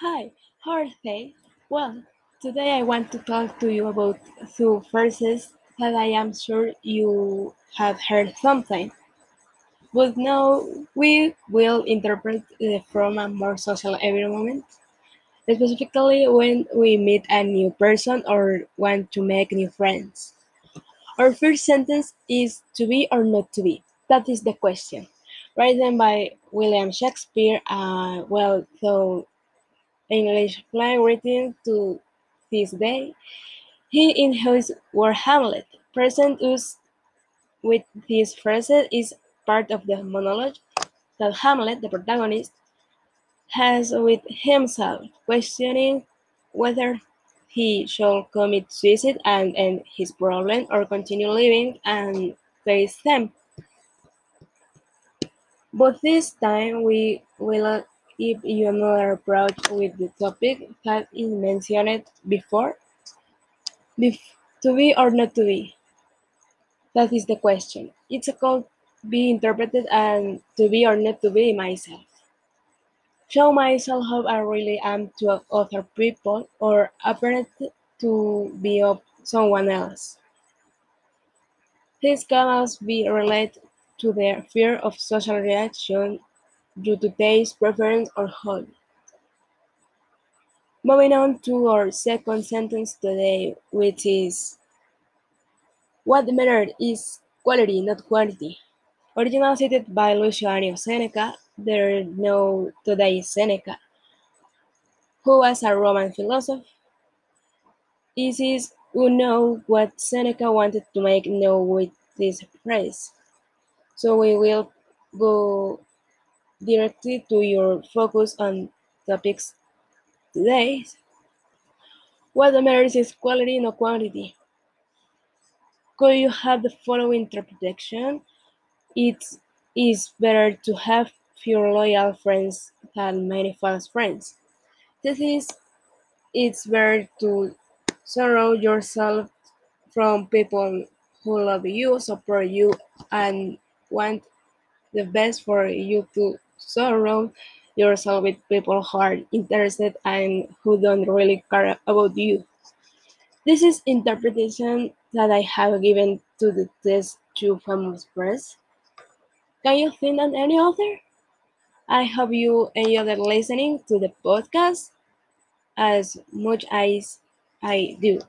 Hi, how are they? Well, today I want to talk to you about two verses that I am sure you have heard sometime, but now we will interpret uh, from a more social environment, specifically when we meet a new person or want to make new friends. Our first sentence is to be or not to be. That is the question. Written by William Shakespeare, uh, well, so English play written to this day. He in his work Hamlet presents us with this phrase is part of the monologue that Hamlet, the protagonist, has with himself, questioning whether he shall commit suicide and end his problem or continue living and face them. But this time we will give you another approach with the topic that is mentioned before, bef- to be or not to be. That is the question. It's called be interpreted and to be or not to be myself. Show myself how I really am to other people or appear to be of someone else. This can also be related to their fear of social reaction due to taste, preference, or hobby. Moving on to our second sentence today, which is What matters is quality, not quantity. Original cited by Luciano Seneca, there no today Seneca, who was a Roman philosopher. This is who know what Seneca wanted to make know with this phrase. So we will go directly to your focus on topics today. What matters is quality, not quantity. Could you have the following interpretation? It is better to have few loyal friends than many false friends. This is it's better to surround yourself from people who love you, support you, and want the best for you to surround yourself with people who are interested and who don't really care about you. This is interpretation that I have given to the test two famous press. Can you think on any other? I hope you enjoyed listening to the podcast as much as I do.